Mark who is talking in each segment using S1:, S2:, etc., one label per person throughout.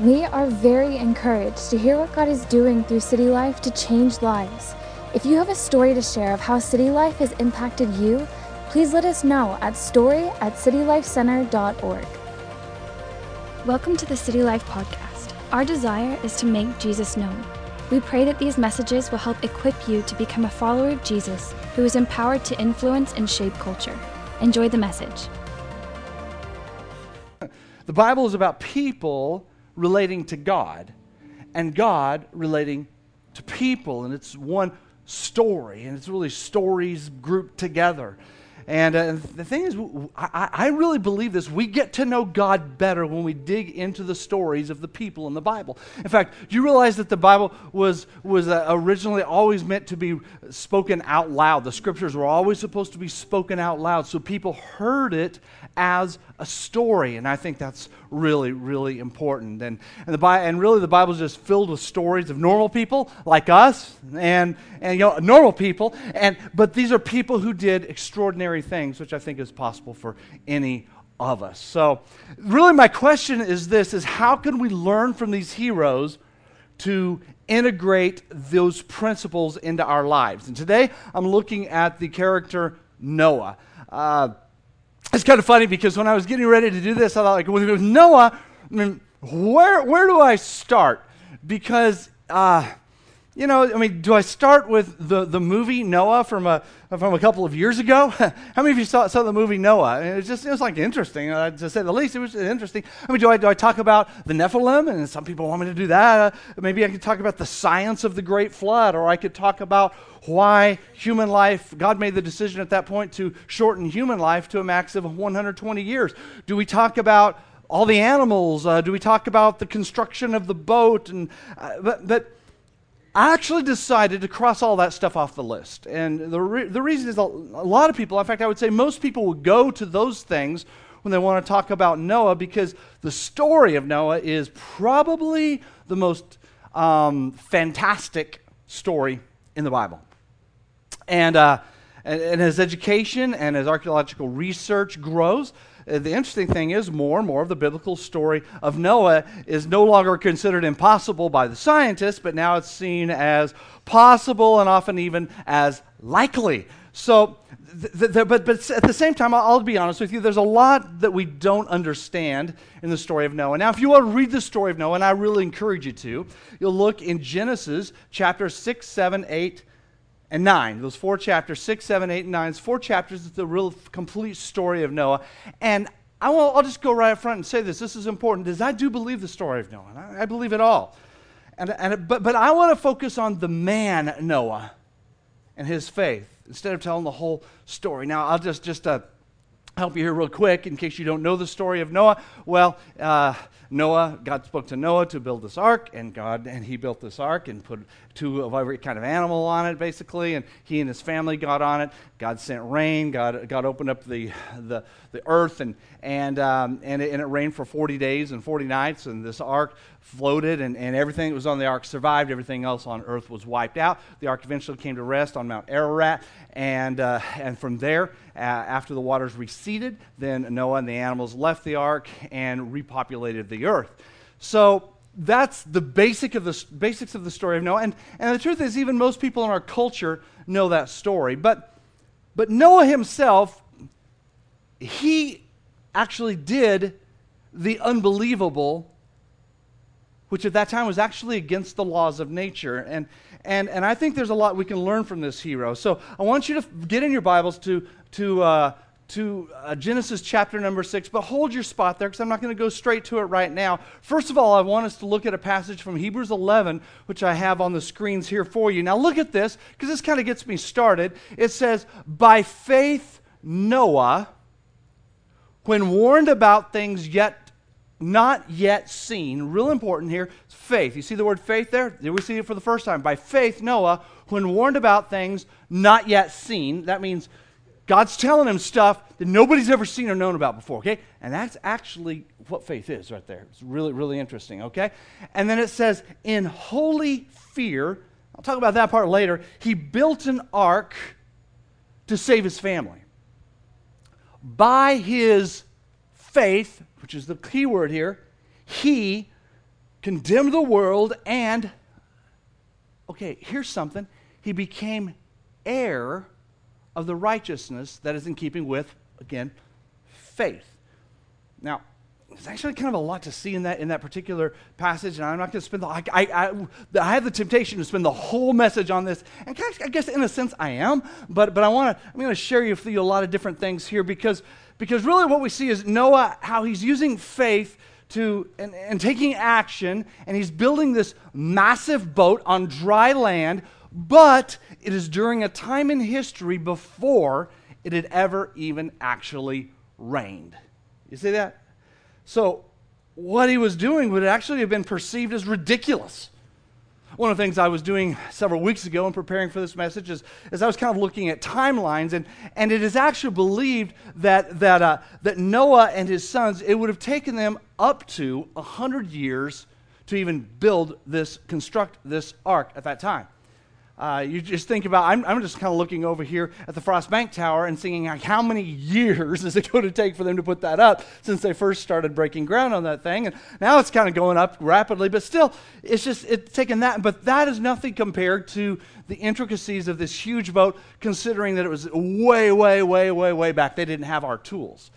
S1: We are very encouraged to hear what God is doing through City Life to change lives. If you have a story to share of how City Life has impacted you, please let us know at story at citylifecenter.org. Welcome to the City Life Podcast. Our desire is to make Jesus known. We pray that these messages will help equip you to become a follower of Jesus who is empowered to influence and shape culture. Enjoy the message.
S2: The Bible is about people relating to God and God relating to people, and it's one story, and it's really stories grouped together. And uh, the thing is, I, I, really believe this. We get to know God better when we dig into the stories of the people in the Bible. In fact, do you realize that the Bible was, was uh, originally always meant to be spoken out loud? The scriptures were always supposed to be spoken out loud so people heard it as a story. And I think that's really, really important. And, and, the, and really, the Bible is just filled with stories of normal people like us and, and you know, normal people. And, but these are people who did extraordinary things, which I think is possible for any of us. So, really, my question is this is how can we learn from these heroes to integrate those principles into our lives? And today, I'm looking at the character Noah. Uh, it's kind of funny because when I was getting ready to do this, I thought, like, with Noah, I mean, where, where do I start? Because, uh, you know, I mean, do I start with the, the movie Noah from a, from a couple of years ago? How many of you saw, saw the movie Noah? It was just, it was like interesting, uh, to say the least. It was interesting. I mean, do I, do I talk about the Nephilim? And some people want me to do that. Uh, maybe I could talk about the science of the great flood, or I could talk about why human life, God made the decision at that point to shorten human life to a max of 120 years. Do we talk about all the animals? Uh, do we talk about the construction of the boat? And, uh, but, but I actually decided to cross all that stuff off the list. And the, re- the reason is a, lot of people, in fact, I would say most people would go to those things when they want to talk about Noah because the story of Noah is probably the most um, fantastic story in the Bible. And, uh, and, and, as education and as archaeological research grows, Uh, the interesting thing is more and more of the biblical story of Noah is no longer considered impossible by the scientists, but now it's seen as possible and often even as likely. So, th- th- but, but at the same time, I'll, I'll, be honest with you, there's a lot that we don't understand in the story of Noah. Now, if you want to read the story of Noah, and I really encourage you to, you'll look in Genesis chapter 6, 7, 8, and 9. Those four chapters, 6, 7, 8, and 9. It's four chapters. It's the real complete story of Noah. And I will, I'll just go right up front and say this. This is important because I do believe the story of Noah. I, I believe it all. And, and, but, but I want to focus on the man Noah and his faith instead of telling the whole story. Now, I'll just, just uh, help you here real quick in case you don't know the story of Noah. Well, uh, Noah, God spoke to Noah to build this ark, and God, and he built this ark and put two of every kind of animal on it, basically, and he and his family got on it. God sent rain. God, God opened up the, the, the earth, and, and, um, and, it, and it rained for 40 days and 40 nights, and this ark floated, and, and everything that was on the ark survived. Everything else on earth was wiped out. The ark eventually came to rest on Mount Ararat, and, uh, and from there, uh, after the waters receded, then Noah and the animals left the ark and repopulated the earth. So that's the basic of the basics of the story of Noah. And, and the truth is, even most people in our culture know that story. But, but Noah himself, he actually did the unbelievable, which at that time was actually against the laws of nature. And, and, and I think there's a lot we can learn from this hero. So I want you to get in your Bibles to, to uh, to uh, Genesis chapter number six, but hold your spot there because I'm not going to go straight to it right now. First of all, I want us to look at a passage from Hebrews 11, which I have on the screens here for you. Now, look at this because this kind of gets me started. It says, By faith, Noah, when warned about things yet not yet seen, real important here, faith. You see the word faith there? Did we see it for the first time? By faith, Noah, when warned about things not yet seen, that means God's telling him stuff that nobody's ever seen or known about before, okay? And that's actually what faith is right there. It's really, really interesting, okay? And then it says, in holy fear, I'll talk about that part later, he built an ark to save his family. By his faith, which is the key word here, he condemned the world, and, okay, here's something. He became heir of the righteousness that is in keeping with, again, faith. Now, there's actually kind of a lot to see in that in that particular passage, and I'm not going to spend the. I, I, I, I had the temptation to spend the whole message on this, and I guess in a sense I am, but but I want to. I'm going to share with you a lot of different things here because because really what we see is Noah how he's using faith to and, and taking action, and he's building this massive boat on dry land, but it is during a time in history before it had ever even actually rained. You see that? So, what he was doing would actually have been perceived as ridiculous. One of the things I was doing several weeks ago in preparing for this message is, is I was kind of looking at timelines, and, and it is actually believed that, that, uh, that Noah and his sons, it would have taken them up to 100 years to even build this, construct this ark at that time. Uh, you just think about, I'm, I'm just kind of looking over here at the Frost Bank Tower and thinking, like, how many years is it going to take for them to put that up since they first started breaking ground on that thing? And now it's kind of going up rapidly, but still, it's just, it's taken that. But that is nothing compared to the intricacies of this huge boat, considering that it was way, way, way, way, way back. They didn't have our tools.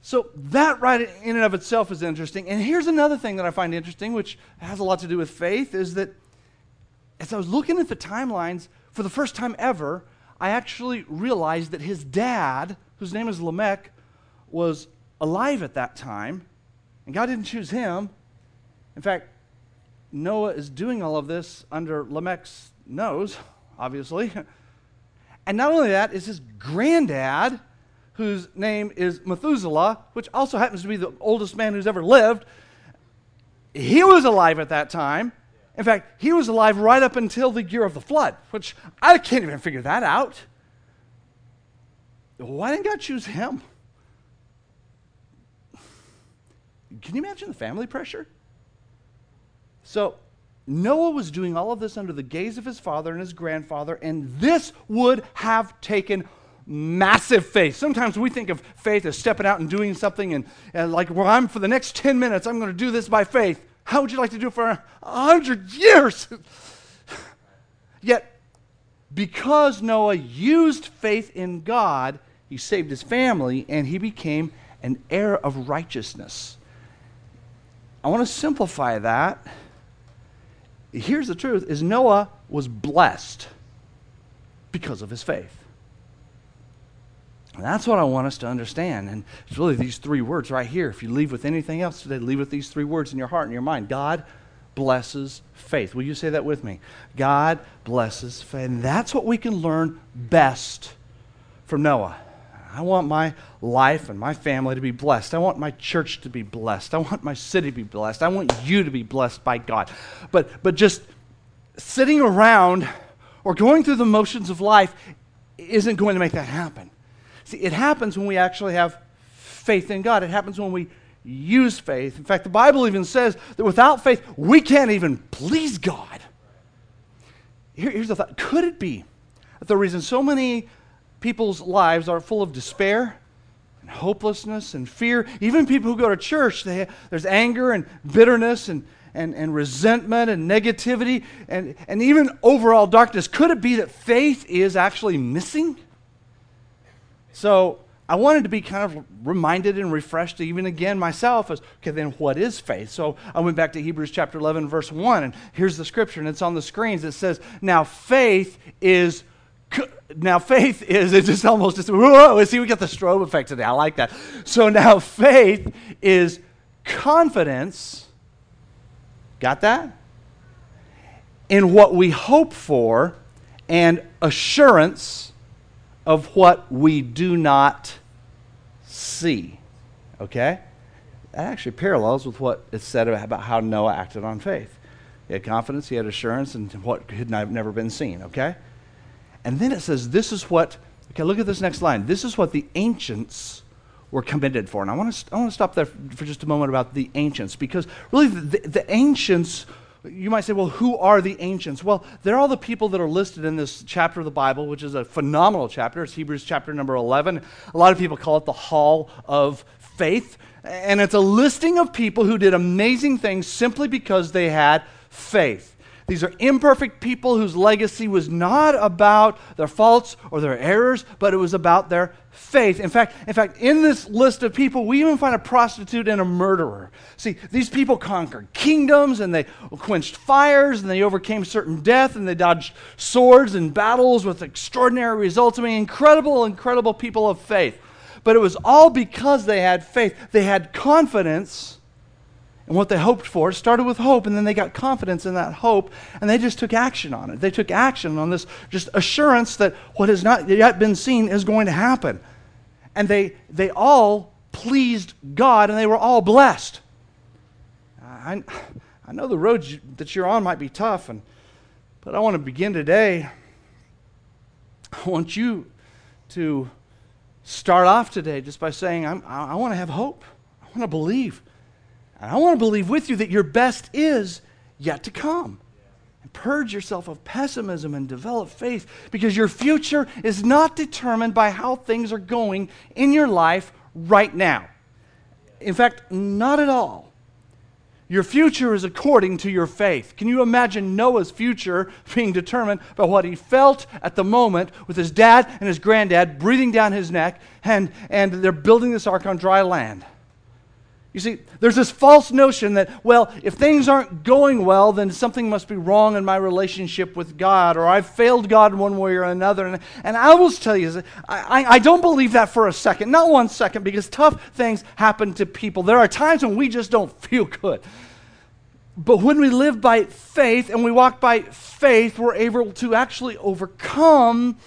S2: So that right in and of itself is interesting. And here's another thing that I find interesting, which has a lot to do with faith, is that as I was looking at the timelines, for the first time ever, I actually realized that his dad, whose name is Lamech, was alive at that time, and God didn't choose him. In fact, Noah is doing all of this under Lamech's nose, obviously. And not only that, is his granddad, whose name is Methuselah, which also happens to be the oldest man who's ever lived. He was alive at that time. In fact, he was alive right up until the year of the flood, which I can't even figure that out. Why didn't God choose him? Can you imagine the family pressure? So, Noah was doing all of this under the gaze of his father and his grandfather, and this would have taken massive faith. Sometimes we think of faith as stepping out and doing something, and, and like, well, I'm for the next 10 minutes, I'm going to do this by faith. How would you like to do it for a hundred years? Yet, because Noah used faith in God, he saved his family and he became an heir of righteousness. I want to simplify that. Here's the truth is Noah was blessed because of his faith. That's what I want us to understand. And it's really these three words right here. If you leave with anything else today, leave with these three words in your heart and your mind. God blesses faith. Will you say that with me? God blesses faith. And that's what we can learn best from Noah. I want my life and my family to be blessed. I want my church to be blessed. I want my city to be blessed. I want you to be blessed by God. But, but just sitting around or going through the motions of life isn't going to make that happen. See, it happens when we actually have faith in God. It happens when we use faith. In fact, the Bible even says that without faith, we can't even please God. Here, here's the thought could it be that the reason so many people's lives are full of despair and hopelessness and fear, even people who go to church, they, there's anger and bitterness and, and, and resentment and negativity and, and even overall darkness. Could it be that faith is actually missing? So I wanted to be kind of reminded and refreshed even again myself as, okay, then what is faith? So I went back to Hebrews chapter 11, verse 1, and here's the scripture, and it's on the screens. It says, Now faith is. Now faith is it just almost just whoa see we got the strobe effect today I like that so now faith is confidence got that in what we hope for and assurance of what we do not see. Okay? That actually parallels with what is said about how Noah acted on faith. He had confidence, he had assurance, and what had never been seen. Okay? And then it says, This is what, okay, look at this next line. This is what the ancients were committed for. And I want to, I want to stop there for just a moment about the ancients, because really the, the ancients you might say, well, who are the ancients? Well, they're all the people that are listed in this chapter of the Bible, which is a phenomenal chapter. It's Hebrews chapter number 11. A lot of people call it the Hall of faith, and it's a listing of people who did amazing things simply because they had faith. These are imperfect people whose legacy was not about their faults or their errors, but it was about their faith. In fact, in fact, in this list of people, we even find a prostitute and a murderer. See, these people conquered kingdoms and they quenched fires and they overcame certain death and they dodged swords and battles with extraordinary results. I mean, incredible, incredible people of faith. But it was all because they had faith. They had confidence in what they hoped for. It started with hope, and then they got confidence in that hope, and they just took action on it. They took action on this just assurance that what has not yet been seen is going to happen. And they, they all pleased God, and they were all blessed. I, I know the road that you're on might be tough, and, but I want to begin today. I want you to start off today just by saying, I, I want to have hope. I want to believe. And I want to believe with you that your best is yet to come. And purge yourself of pessimism and develop faith because your future is not determined by how things are going in your life right now. In fact, not at all. Your future is according to your faith. Can you imagine Noah's future being determined by what he felt at the moment with his dad and his granddad breathing down his neck and, and they're building this ark on dry land? You see, there's this false notion that, well, if things aren't going well, then something must be wrong in my relationship with God, or I've failed God in one way or another. And, and I will tell you, I, I don't believe that for a second, not one second, because tough things happen to people. There are times when we just don't feel good. But when we live by faith and we walk by faith, we're able to actually overcome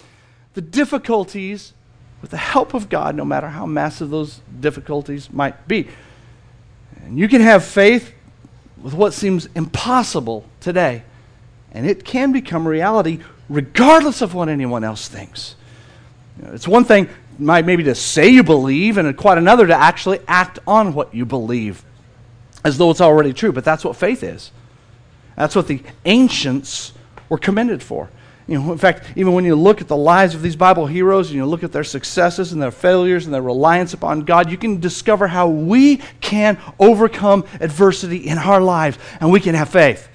S2: the difficulties with the help of God, no matter how massive those difficulties might be. And you can have faith with what seems impossible today, and it can become reality regardless of what anyone else thinks. You know, it's one thing maybe to say you believe, and quite another to actually act on what you believe as though it's already true. But that's what faith is. That's what the ancients were commended for. You know, in fact, even when you look at the lives of these Bible heroes and you look at their successes and their failures and their reliance upon God, you can discover how we can overcome adversity in our lives and we can have faith.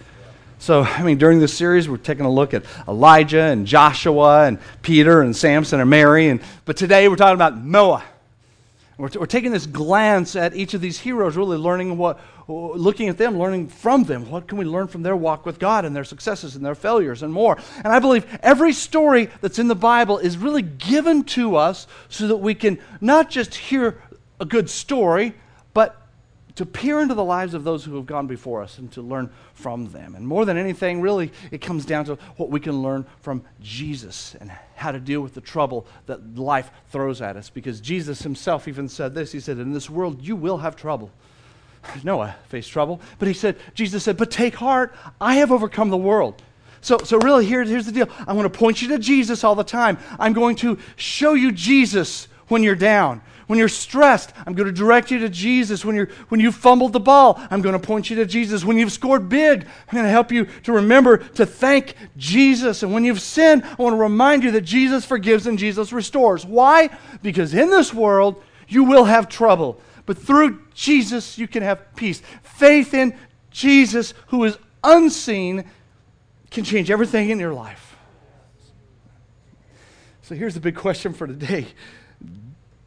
S2: So, I mean, during this series, we're taking a look at Elijah and Joshua and Peter and Samson and Mary. And, but today we're talking about Noah. We're, t- we're taking this glance at each of these heroes, really learning what, looking at them, learning from them. What can we learn from their walk with God and their successes and their failures and more? And I believe every story that's in the Bible is really given to us so that we can not just hear a good story, but to peer into the lives of those who have gone before us and to learn from them. And more than anything, really, it comes down to what we can learn from Jesus and how to deal with the trouble that life throws at us. Because Jesus himself even said this He said, In this world, you will have trouble. Noah faced trouble, but he said, Jesus said, But take heart, I have overcome the world. So, so really, here, here's the deal. I'm going to point you to Jesus all the time. I'm going to show you Jesus when you're down. When you're stressed, I'm going to direct you to Jesus. When, you're, when you've fumbled the ball, I'm going to point you to Jesus. When you've scored big, I'm going to help you to remember to thank Jesus. And when you've sinned, I want to remind you that Jesus forgives and Jesus restores. Why? Because in this world, you will have trouble. But through Jesus, you can have peace. Faith in Jesus, who is unseen, can change everything in your life. So here's the big question for today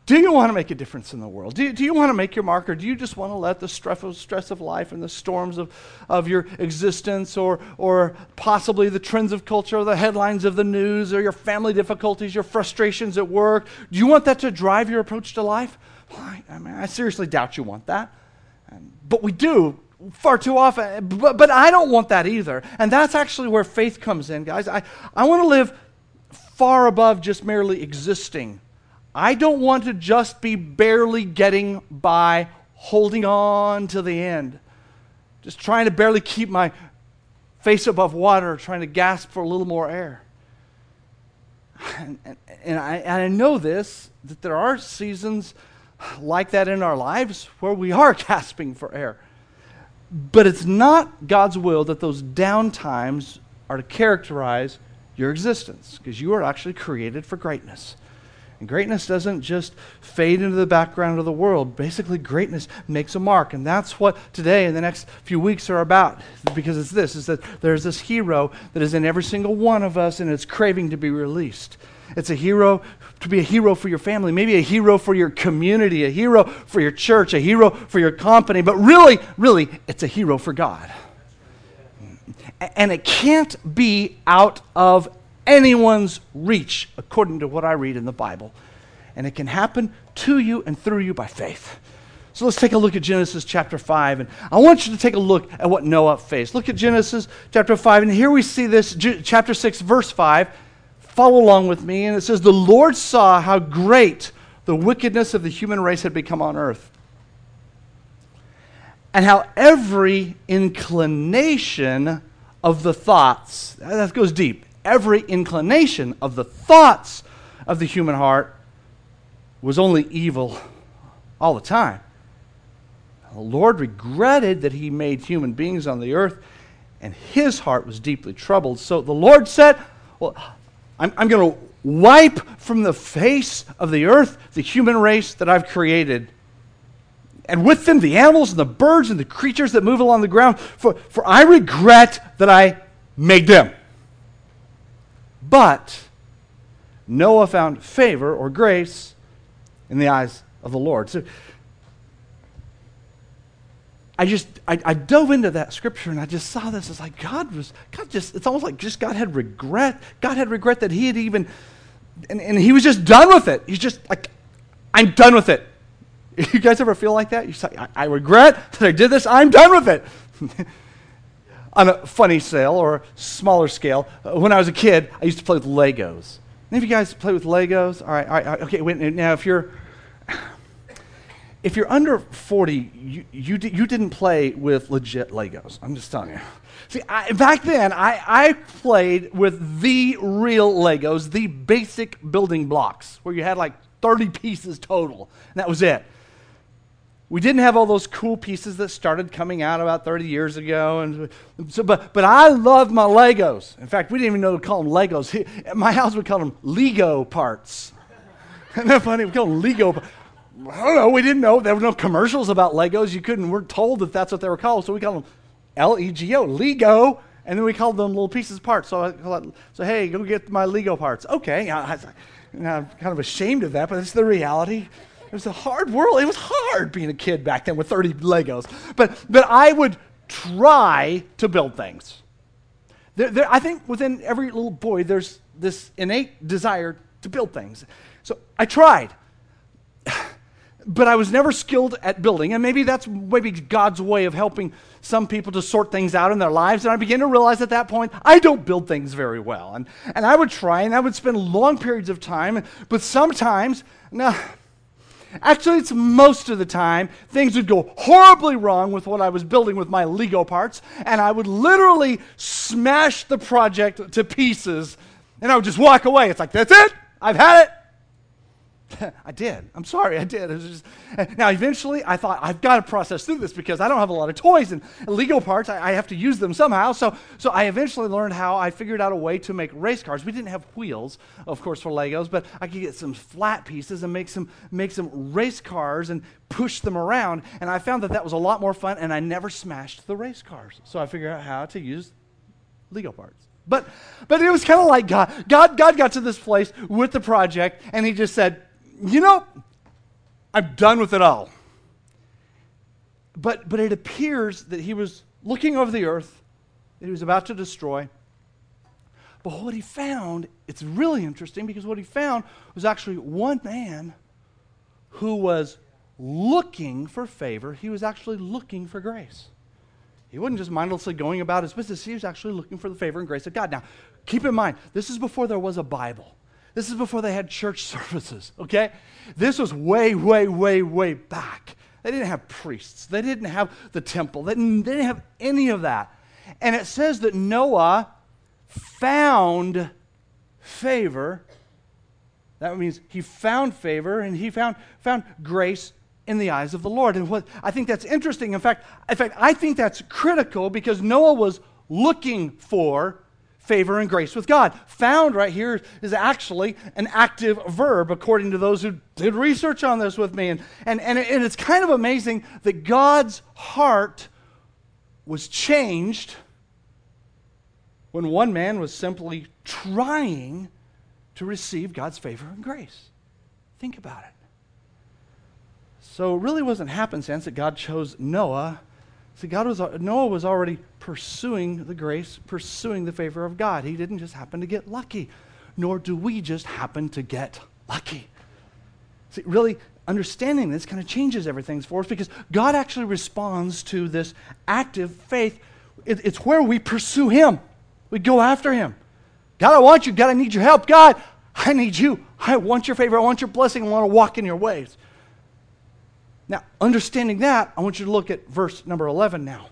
S2: do you want to make a difference in the world? Do you, do you want to make your mark, or do you just want to let the stress of, life and the storms of, of your existence, or, or possibly the trends of culture, or the headlines of the news, or your family difficulties, your frustrations at work, do you want that to drive your approach to life? I, mean, I seriously doubt you want that. But we do far too often. But, but I don't want that either. And that's actually where faith comes in, guys. I, I want to live far above just merely existing I don't want to just be barely getting by, holding on to the end, just trying to barely keep my face above water, trying to gasp for a little more air. And, and, and, I, and I know this, that there are seasons like that in our lives where we are gasping for air. But it's not God's will that those down times are to characterize your existence because you are actually created for greatness. And greatness doesn't just fade into the background of the world. Basically, greatness makes a mark. And that's what today and the next few weeks are about. Because it's this is that there's this hero that is in every single one of us and it's craving to be released. It's a hero to be a hero for your family, maybe a hero for your community, a hero for your church, a hero for your company, but really, really, it's a hero for God. And it can't be out of anyone's reach, according to what I read in the Bible. And it can happen to you and through you by faith. So let's take a look at Genesis chapter 5. And I want you to take a look at what Noah faced. Look at Genesis chapter 5. And here we see this, chapter 6, verse 5. Follow along with me. And it says, The Lord saw how great the wickedness of the human race had become on earth, and how every inclination of the thoughts, that goes deep, every inclination of the thoughts of the human heart was only evil all the time. The Lord regretted that he made human beings on the earth, and his heart was deeply troubled. So the Lord said, Well, I'm, I'm going to wipe from the face of the earth the human race that I've created. And with them, the animals and the birds and the creatures that move along the ground. For, for I regret that I made them. But Noah found favor or grace in the eyes of the Lord. So I just I, I, dove into that scripture and I just saw this. It's like God was God just it's almost like just God had regret. God had regret that he had even and, and he was just done with it. He's just like, I'm done with it. You guys ever feel like that? You say, I, I regret that I did this, I'm done with it. On a funny scale or smaller scale, uh, when I was a kid, I used to play with Legos. Any of you guys play with Legos? All right, all right, okay, wait, now if you're if you're under 40, you, you, you didn't play with legit Legos. I'm just telling you. See, I, back then, I, I played with the real Legos, the basic building blocks, where you had like 30 pieces total, and that was it. We didn't have all those cool pieces that started coming out about 30 years ago. And so, but, but I loved my Legos. In fact, we didn't even know to call them Legos. At my house, we called them Lego parts. Isn't that funny? We called them Lego I don't know. We didn't know. There were no commercials about Legos. You couldn't. We're told that that's what they were called. So we called them L E G O, Lego. And then we called them little pieces parts. So I so hey, go get my Lego parts. Okay. I, I, I'm kind of ashamed of that, but it's the reality. It was a hard world. It was hard being a kid back then with 30 Legos. But, but I would try to build things. There, there, I think within every little boy, there's this innate desire to build things. So I tried but I was never skilled at building. And maybe that's maybe God's way of helping some people to sort things out in their lives. And I began to realize at that point, I don't build things very well. And, and I would try and I would spend long periods of time, but sometimes, no, actually, it's most of the time, things would go horribly wrong with what I was building with my Lego parts. And I would literally smash the project to pieces. And I would just walk away. It's like, that's it. I've had it. I did. I'm sorry, I did. Just, now, eventually, I thought I've got to process through this because I don't have a lot of toys and Lego parts. I, I, have to use them somehow. So, so I eventually learned how I figured out a way to make race cars. We didn't have wheels, of course, for Legos, but I could get some flat pieces and make some make some race cars and push them around. And I found that that was a lot more fun. And I never smashed the race cars. So I figured out how to use Lego parts. But, but it was kind of like God. God. God got to this place with the project, and He just said, you know, I'm done with it all. But, but it appears that he was looking over the earth that he was about to destroy. But what he found, it's really interesting because what he found was actually one man who was looking for favor. He was actually looking for grace. He wasn't just mindlessly going about his business, he was actually looking for the favor and grace of God. Now, keep in mind, this is before there was a Bible. This is before they had church services, okay? This was way, way, way, way back. They didn't have priests, they didn't have the temple, they didn't, they didn't have any of that. And it says that Noah found favor. That means he found favor and he found, found grace in the eyes of the Lord. And what I think that's interesting, in fact, in fact, I think that's critical because Noah was looking for favor and grace with God. Found right here is actually an active verb, according to those who did research on this with me. And, and, and, and it's kind of amazing that God's heart was changed when one man was simply trying to receive God's favor and grace. Think about it. So it really wasn't happenstance that God chose Noah. See, God was Noah was already pursuing the grace, pursuing the favor of God. He didn't just happen to get lucky, nor do we just happen to get lucky. See, really understanding this kind of changes everything for us because God actually responds to this active faith. It, it's where we pursue Him, we go after Him. God, I want you. God, I need your help. God, I need you. I want your favor. I want your blessing. I want to walk in your ways. Now, understanding that, I want you to look at verse number 11 now.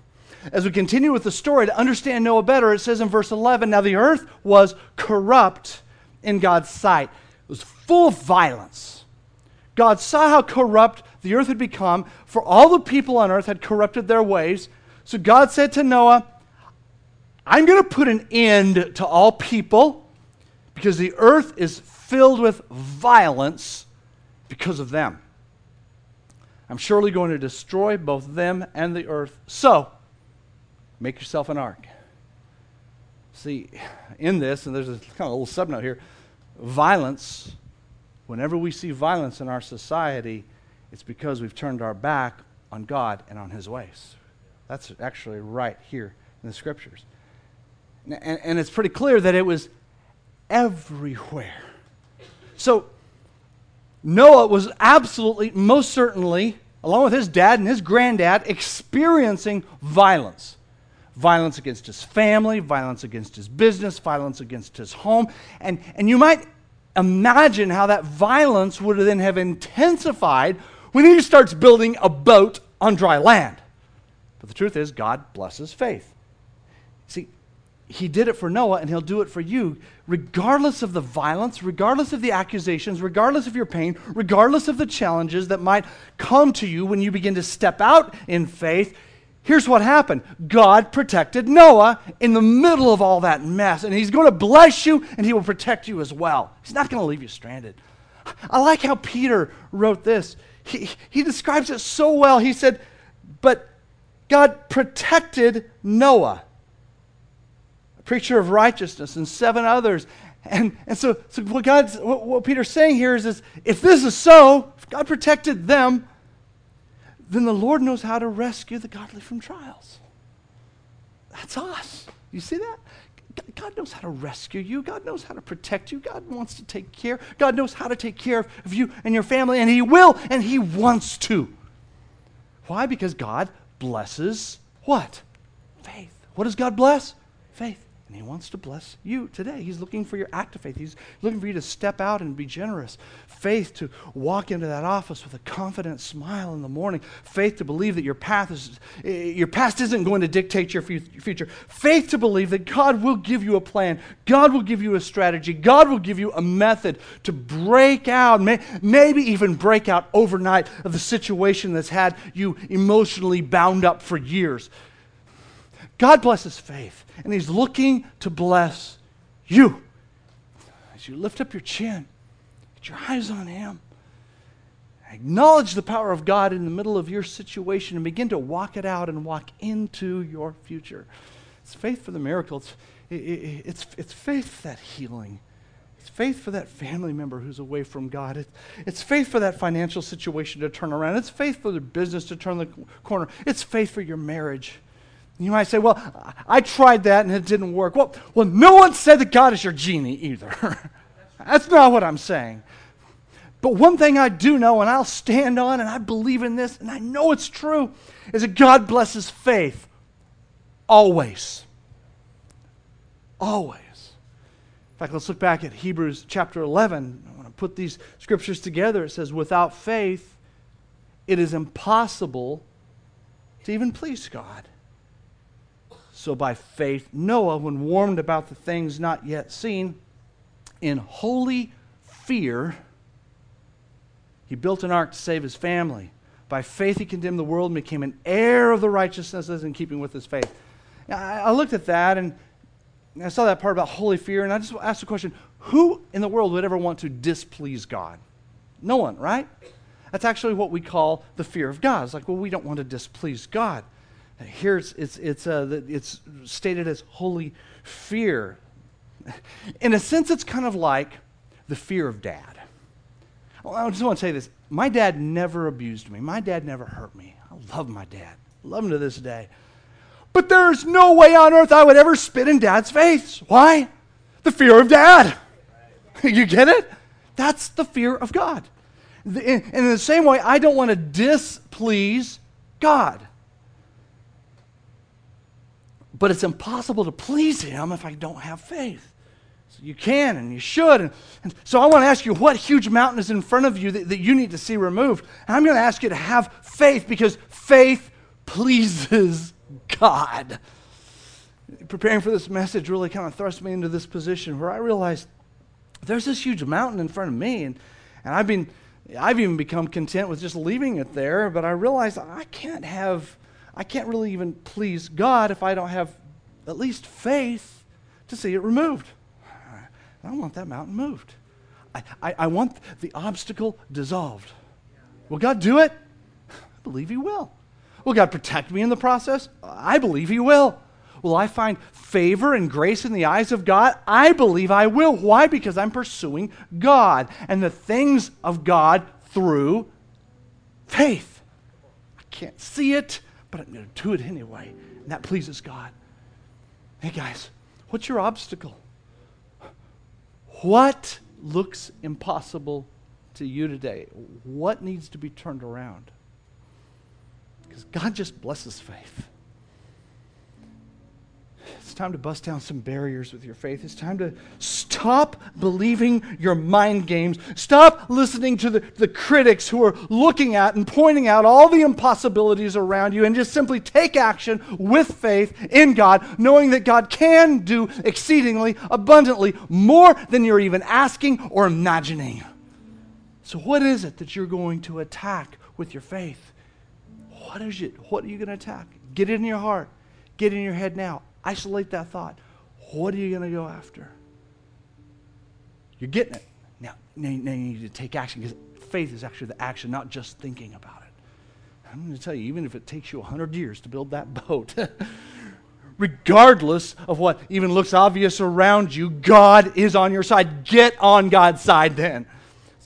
S2: As we continue with the story, to understand Noah better, it says in verse 11 Now the earth was corrupt in God's sight, it was full of violence. God saw how corrupt the earth had become, for all the people on earth had corrupted their ways. So God said to Noah, I'm going to put an end to all people because the earth is filled with violence because of them. I'm surely going to destroy both them and the earth. So, Make yourself an ark. See, in this, and there's a kind of a little subnote here violence, whenever we see violence in our society, it's because we've turned our back on God and on His ways. That's actually right here in the scriptures. And, and it's pretty clear that it was everywhere. So, Noah was absolutely, most certainly, along with his dad and his granddad, experiencing violence violence against his family, violence against his business, violence against his home. And, and you might imagine how that violence would then have intensified when he starts building a boat on dry land. But the truth is, God blesses faith. See, he did it for Noah, and he'll do it for you, regardless of the violence, regardless of the accusations, regardless of your pain, regardless of the challenges that might come to you when you begin to step out in faith. Here's what happened God protected Noah in the middle of all that mess, and He's going to bless you and He will protect you as well. He's not going to leave you stranded. I like how Peter wrote this. He, he describes it so well. He said, But God protected Noah, preacher of righteousness, and seven others. And, and so, so what, God's, what, what Peter's saying here is, is if this is so, if God protected them, then the Lord knows how to rescue the godly from trials. That's us. You see that? God knows how to rescue you. God knows how to protect you. God wants to take care. God knows how to take care of you and your family, and He will, and He wants to. Why? Because God blesses what? Faith. What does God bless? Faith. And He wants to bless you today. He's looking for your act of faith. He's looking for you to step out and be generous. Faith to walk into that office with a confident smile in the morning. Faith to believe that your path is eh, your past isn't going to dictate your future. Faith to believe that God will give you a plan. God will give you a strategy. God will give you a method to break out, may, maybe even break out overnight of the situation that's had you emotionally bound up for years. God blesses faith, and He's looking to bless you. As you lift up your chin, get your eyes on Him. Acknowledge the power of God in the middle of your situation and begin to walk it out and walk into your future. It's faith for the miracle. It's, it, it, it's, it's faith for that healing. It's faith for that family member who's away from God. It, it's faith for that financial situation to turn around. It's faith for the business to turn the corner. It's faith for your marriage. You might say, well, I tried that and it didn't work. Well, well no one said that God is your genie either. That's not what I'm saying. But one thing I do know, and I'll stand on, and I believe in this, and I know it's true, is that God blesses faith always. Always. In fact, let's look back at Hebrews chapter 11. I want to put these scriptures together. It says, Without faith, it is impossible to even please God. So by faith, Noah, when warned about the things not yet seen, in holy fear, he built an ark to save his family. By faith, he condemned the world and became an heir of the righteousness in keeping with his faith. Now, I looked at that, and I saw that part about holy fear, and I just asked the question who in the world would ever want to displease God? No one, right? That's actually what we call the fear of God. It's like, well, we don't want to displease God. Here it's, it's, it's, uh, it's stated as holy fear. In a sense, it's kind of like the fear of dad. Well, I just want to say this. My dad never abused me. My dad never hurt me. I love my dad. Love him to this day. But there's no way on earth I would ever spit in dad's face. Why? The fear of dad. you get it? That's the fear of God. And in the same way, I don't want to displease God. But it's impossible to please Him if I don't have faith. So you can and you should. And, and, so I want to ask you what huge mountain is in front of you that, that you need to see removed. And I'm going to ask you to have faith because faith pleases God. Preparing for this message really kind of thrust me into this position where I realized there's this huge mountain in front of me, and, and I've been I've even become content with just leaving it there, but I realize I can't have I can't really even please God if I don't have at least faith to see it removed. I don't want that mountain moved. I, I, I want the obstacle dissolved. Will God do it? I believe He will. Will God protect me in the process? I believe He will. Will I find favor and grace in the eyes of God? I believe I will. Why? Because I'm pursuing God and the things of God through faith. I can't see it, but I'm going to do it anyway. And that pleases God. Hey, guys, what's your obstacle? What looks impossible to you today? What needs to be turned around? Because God just blesses faith. It's time to bust down some barriers with your faith. It's time to stop believing your mind games. Stop listening to the, the critics who are looking at and pointing out all the impossibilities around you and just simply take action with faith in God, knowing that God can do exceedingly abundantly more than you're even asking or imagining. So, what is it that you're going to attack with your faith? What is it? What are you going to attack? Get it in your heart. Get it in your head now. Isolate that thought. What are you going to go after? You're getting it. Now, now, now you need to take action because faith is actually the action, not just thinking about it. I'm going to tell you, even if it takes you 100 years to build that boat, regardless of what even looks obvious around you, God is on your side. Get on God's side then.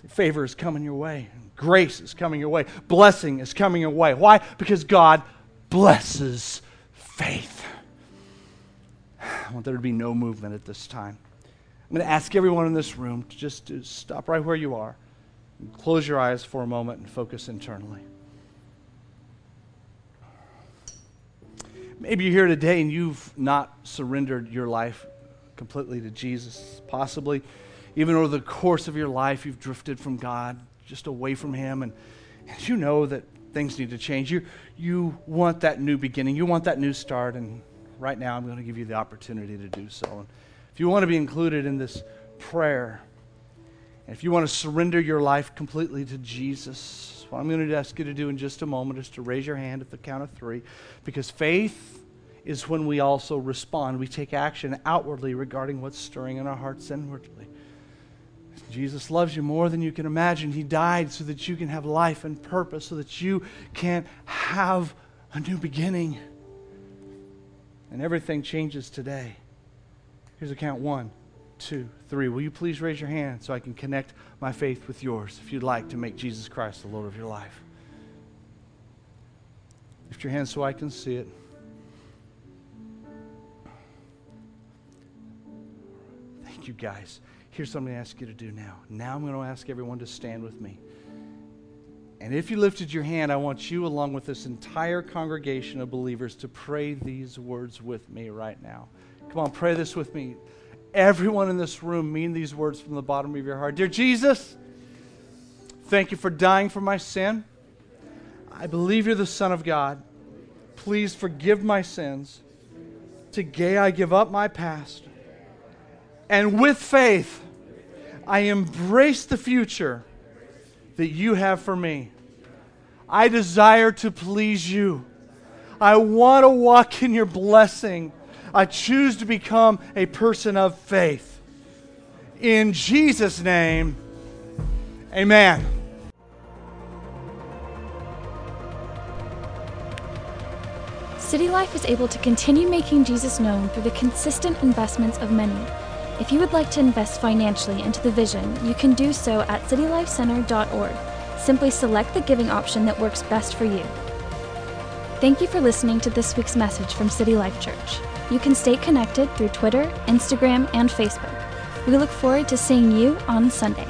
S2: Favor is coming your way, grace is coming your way, blessing is coming your way. Why? Because God blesses faith. I want there to be no movement at this time. I'm going to ask everyone in this room to just to stop right where you are and close your eyes for a moment and focus internally. Maybe you're here today and you've not surrendered your life completely to Jesus. Possibly, even over the course of your life, you've drifted from God, just away from Him, and, and you know that things need to change. You, you want that new beginning, you want that new start, and right now, I'm going to give you the opportunity to do so. And if you want to be included in this prayer, and if you want to surrender your life completely to Jesus, what I'm going to ask you to do in just a moment is to raise your hand at the count of three, because faith is when we also respond. We take action outwardly regarding what's stirring in our hearts inwardly. Jesus loves you more than you can imagine. He died so that you can have life and purpose, so that you can have a new beginning and everything changes today. Here's a count one, two, three. Will you please raise your hand so I can connect my faith with yours if you'd like to make Jesus Christ the Lord of your life? Lift your hand so I can see it. Thank you, guys. Here's something I ask you to do now. Now I'm going to ask everyone to stand with me. And if you lifted your hand, I want you, along with this entire congregation of believers, to pray these words with me right now. Come on, pray this with me. Everyone in this room, mean these words from the bottom of your heart. Dear Jesus, thank you for dying for my sin. I believe you're the Son of God. Please forgive my sins. Today I give up my past. And with faith, I embrace the future that you have for me. I desire to please you. I want to walk in your blessing. I choose to become a person of faith. In Jesus' name, amen.
S1: City Life is able to continue making Jesus known through the consistent investments of many. If you would like to invest financially into the vision, you can do so at citylifecenter.org. Simply select the giving option that works best for you. Thank you for listening to this week's message from City Life Church. You can stay connected through Twitter, Instagram, and Facebook. We look forward to seeing you on Sunday.